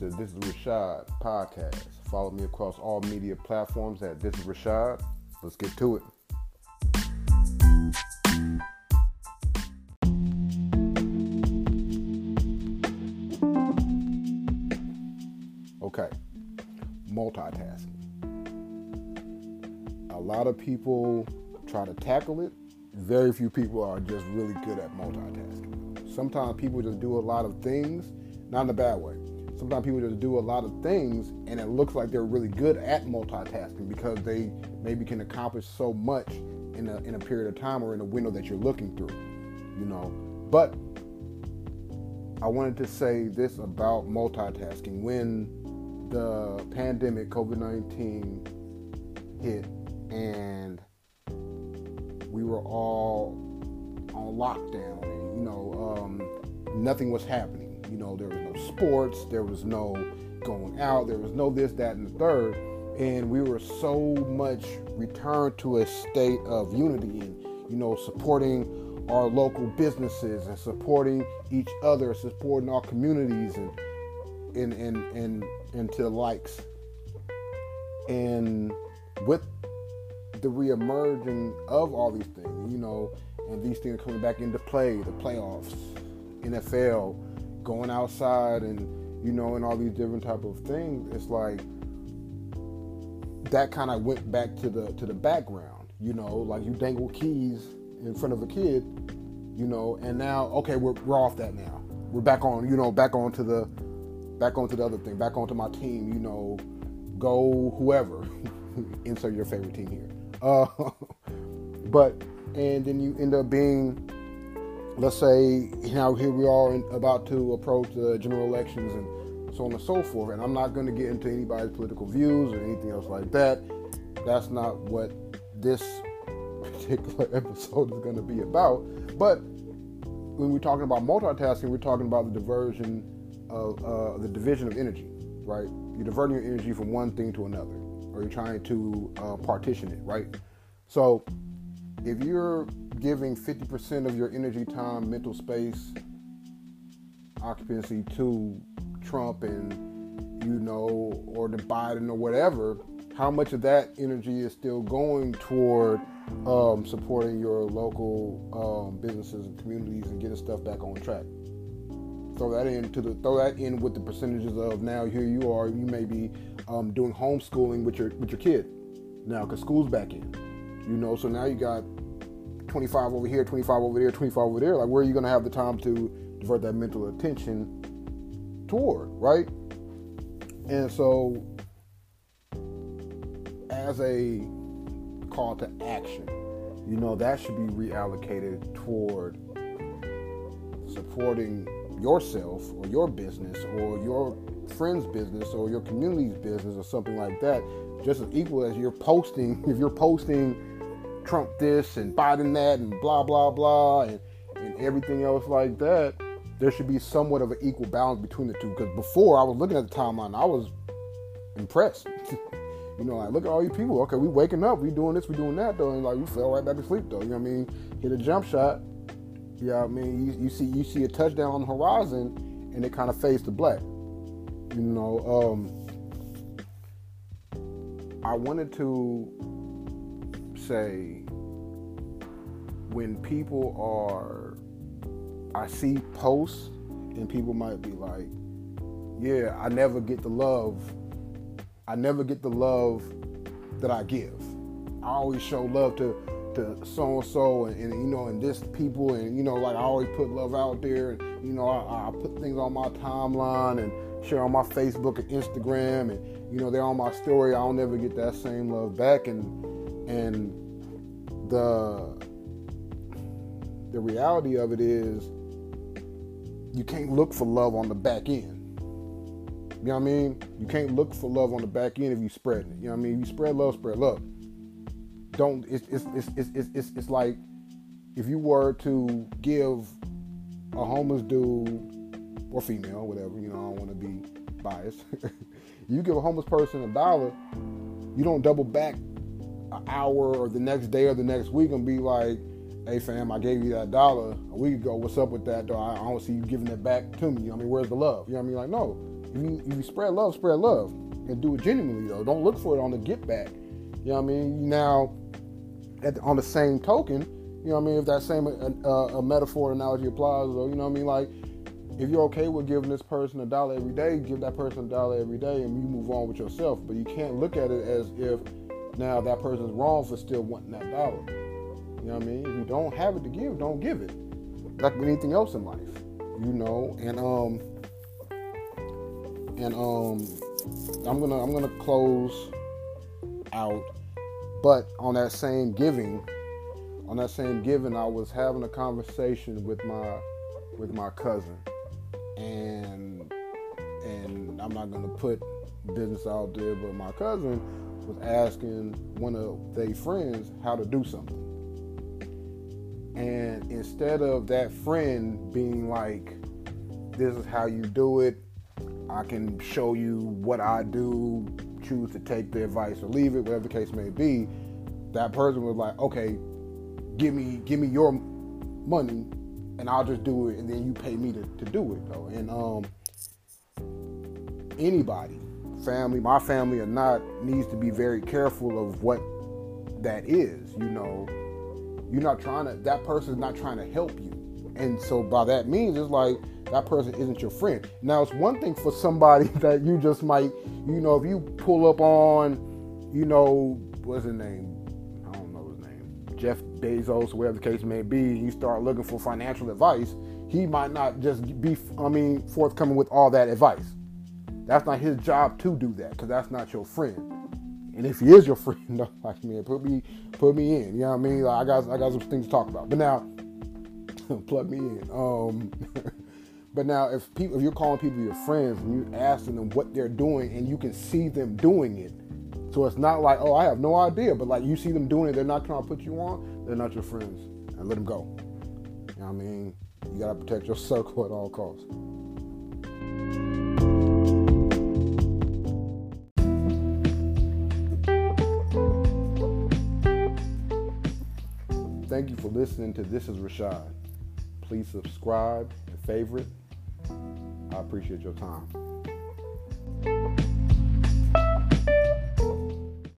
This is Rashad podcast. Follow me across all media platforms at This is Rashad. Let's get to it. Okay, multitasking. A lot of people try to tackle it. Very few people are just really good at multitasking. Sometimes people just do a lot of things, not in a bad way. Sometimes people just do a lot of things and it looks like they're really good at multitasking because they maybe can accomplish so much in a, in a period of time or in a window that you're looking through, you know. But I wanted to say this about multitasking. When the pandemic, COVID 19, hit and we were all on lockdown and, you know, um, nothing was happening. You know, there was no sports, there was no going out, there was no this, that, and the third. And we were so much returned to a state of unity and, you know, supporting our local businesses and supporting each other, supporting our communities and and and and, and to the likes. And with the reemerging of all these things, you know, and these things coming back into play, the playoffs, NFL, going outside and you know, and all these different type of things, it's like that kind of went back to the to the background, you know, like you dangle keys in front of a kid, you know, and now okay, we're we're off that now. We're back on, you know, back onto the back onto the other thing, back onto my team, you know, go whoever. Insert your favorite team here. Uh, but and then you end up being let's say now here we are in, about to approach the general elections and so on and so forth and i'm not going to get into anybody's political views or anything else like that. That's not what this particular episode is going to be about. But when we're talking about multitasking we're talking about the diversion of uh, the division of energy right? You're diverting your energy from one thing to another or you're trying to uh, partition it right? So if you're giving 50% of your energy, time, mental space, occupancy to Trump and, you know, or to Biden or whatever, how much of that energy is still going toward um, supporting your local um, businesses and communities and getting stuff back on track? Throw that into the throw that in with the percentages of now here you are you may be um, doing homeschooling with your with your kid now because school's back in you know so now you got 25 over here 25 over there 25 over there. Like where are you going to have the time to divert that mental attention toward right? And so as a call to action you know that should be reallocated toward supporting yourself or your business or your friend's business or your community's business or something like that just as equal as you're posting if you're posting Trump this and Biden that and blah blah blah and, and everything else like that, there should be somewhat of an equal balance between the two. Because before I was looking at the timeline, I was impressed. you know, like look at all you people. Okay, we waking up, we doing this, we doing that though, and like we fell right back to sleep though. You know what I mean? Hit a jump shot. You know I mean, you, you, see you see a touchdown on the horizon, and it kind of fades to black. You know, um, I wanted to say when people are, I see posts and people might be like, yeah, I never get the love. I never get the love that I give. I always show love to to so and so and you know and this people and you know like I always put love out there and you know I, I put things on my timeline and share on my Facebook and Instagram and you know they're on my story. I'll never get that same love back and and the the reality of it is you can't look for love on the back end. You know what I mean? You can't look for love on the back end if you spread it. You know what I mean? If you spread love, spread love. Don't it's it's it's it's it's, it's like if you were to give a homeless dude or female, whatever, you know, I don't want to be biased. you give a homeless person a dollar, you don't double back an hour or the next day or the next week and be like, hey fam, I gave you that dollar a week ago. What's up with that? Though I don't see you giving it back to me. I mean, where's the love? You know what I mean? Like, no, if you if you spread love, spread love, and do it genuinely though. Don't look for it on the get back. You know what I mean? Now, the, on the same token, you know what I mean? If that same uh, uh, a metaphor analogy applies, though, you know what I mean? Like, if you're okay with giving this person a dollar every day, give that person a dollar every day, and you move on with yourself. But you can't look at it as if now that person's wrong for still wanting that dollar. You know what I mean? If you don't have it to give, don't give it. Like anything else in life, you know. And um, and um, I'm gonna I'm gonna close out, but on that same giving, on that same giving, I was having a conversation with my with my cousin, and and I'm not gonna put business out there, but my cousin was asking one of their friends how to do something. And instead of that friend being like, this is how you do it, I can show you what I do, choose to take the advice or leave it, whatever the case may be, that person was like, okay, give me give me your money and I'll just do it and then you pay me to, to do it though. And um anybody, family, my family or not, needs to be very careful of what that is. You know, you're not trying to that person's not trying to help you. And so by that means it's like that person isn't your friend. Now it's one thing for somebody that you just might, you know, if you pull up on, you know, what's his name? Jeff Bezos, whatever the case may be, you start looking for financial advice, he might not just be, I mean, forthcoming with all that advice. That's not his job to do that because that's not your friend. And if he is your friend, like man, put me put me in. You know what I mean? Like, I got I got some things to talk about. But now, plug me in. Um, but now, if people if you're calling people your friends and you're asking them what they're doing and you can see them doing it, so it's not like oh I have no idea, but like you see them doing it, they're not trying to put you on. They're not your friends, and let them go. You know what I mean? You gotta protect your circle at all costs. Thank you for listening to This is Rashad. Please subscribe and favorite. I appreciate your time.